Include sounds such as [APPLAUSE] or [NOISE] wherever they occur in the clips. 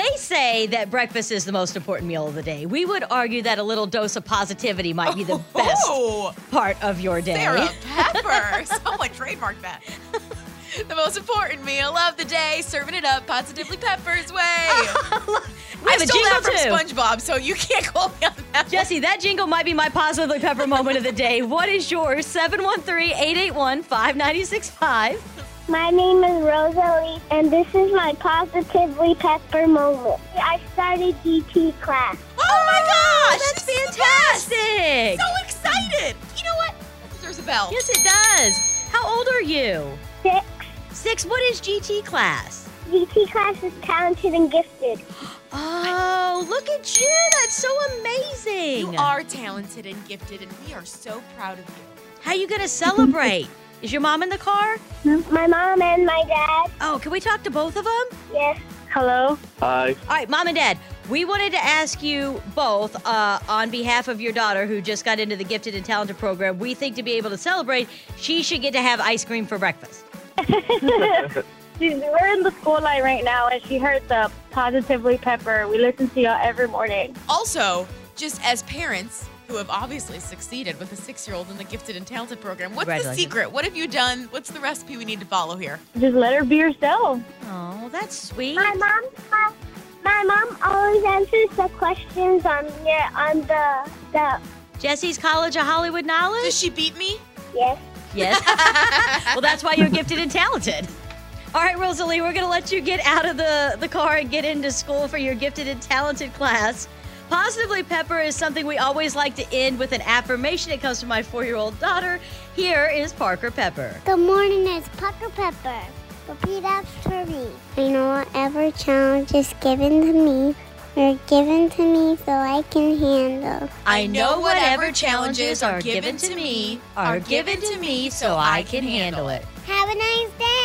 They say that breakfast is the most important meal of the day. We would argue that a little dose of positivity might be the oh. best Oh, part of your day. Sarah [LAUGHS] Pepper. Someone trademarked that. The most important meal of the day, serving it up positively Pepper's way. [LAUGHS] I have a stole that from too. SpongeBob, so you can't call me on that. one. Jesse, that jingle might be my positively pepper moment of the day. What is yours? 713-881-5965. My name is Rosalie, and this is my positively pepper moment. I started GT class. Oh my oh, gosh, That's this is the fantastic. So excited. You know what? That deserves a bell. Yes, it does. How old are you? Six. Six. What is GT class? GT class is talented and gifted. [GASPS] Oh, look at you. That's so amazing. You are talented and gifted, and we are so proud of you. How are you going to celebrate? [LAUGHS] is your mom in the car? My mom and my dad. Oh, can we talk to both of them? Yes. Hello. Hi. All right, mom and dad, we wanted to ask you both uh, on behalf of your daughter who just got into the Gifted and Talented program. We think to be able to celebrate, she should get to have ice cream for breakfast. [LAUGHS] She's, we're in the school line right now, and she heard the Positively Pepper. We listen to y'all every morning. Also, just as parents who have obviously succeeded with a six-year-old in the Gifted and Talented program, what's the secret? What have you done? What's the recipe we need to follow here? Just let her be herself. Oh, that's sweet. My mom. My, my mom always answers the questions on your on the the Jesse's College of Hollywood Knowledge? Does she beat me? yes. Yes. [LAUGHS] well, that's why you're gifted and talented. All right, Rosalie, we're going to let you get out of the, the car and get into school for your gifted and talented class. Positively Pepper is something we always like to end with an affirmation. It comes from my four year old daughter. Here is Parker Pepper. Good morning, it's Parker Pepper. Repeat after me. I know whatever challenge is given to me, are given to me so I can handle. I know whatever challenges are given to me are given to me so I can handle it. Have a nice day.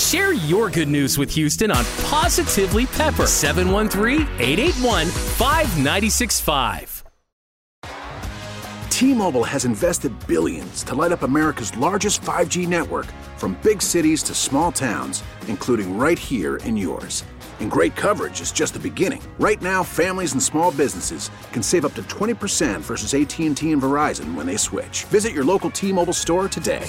Share your good news with Houston on Positively Pepper. 713 881 5965. T-Mobile has invested billions to light up America's largest 5G network from big cities to small towns, including right here in yours. And great coverage is just the beginning. Right now, families and small businesses can save up to 20% versus AT&T and Verizon when they switch. Visit your local T-Mobile store today.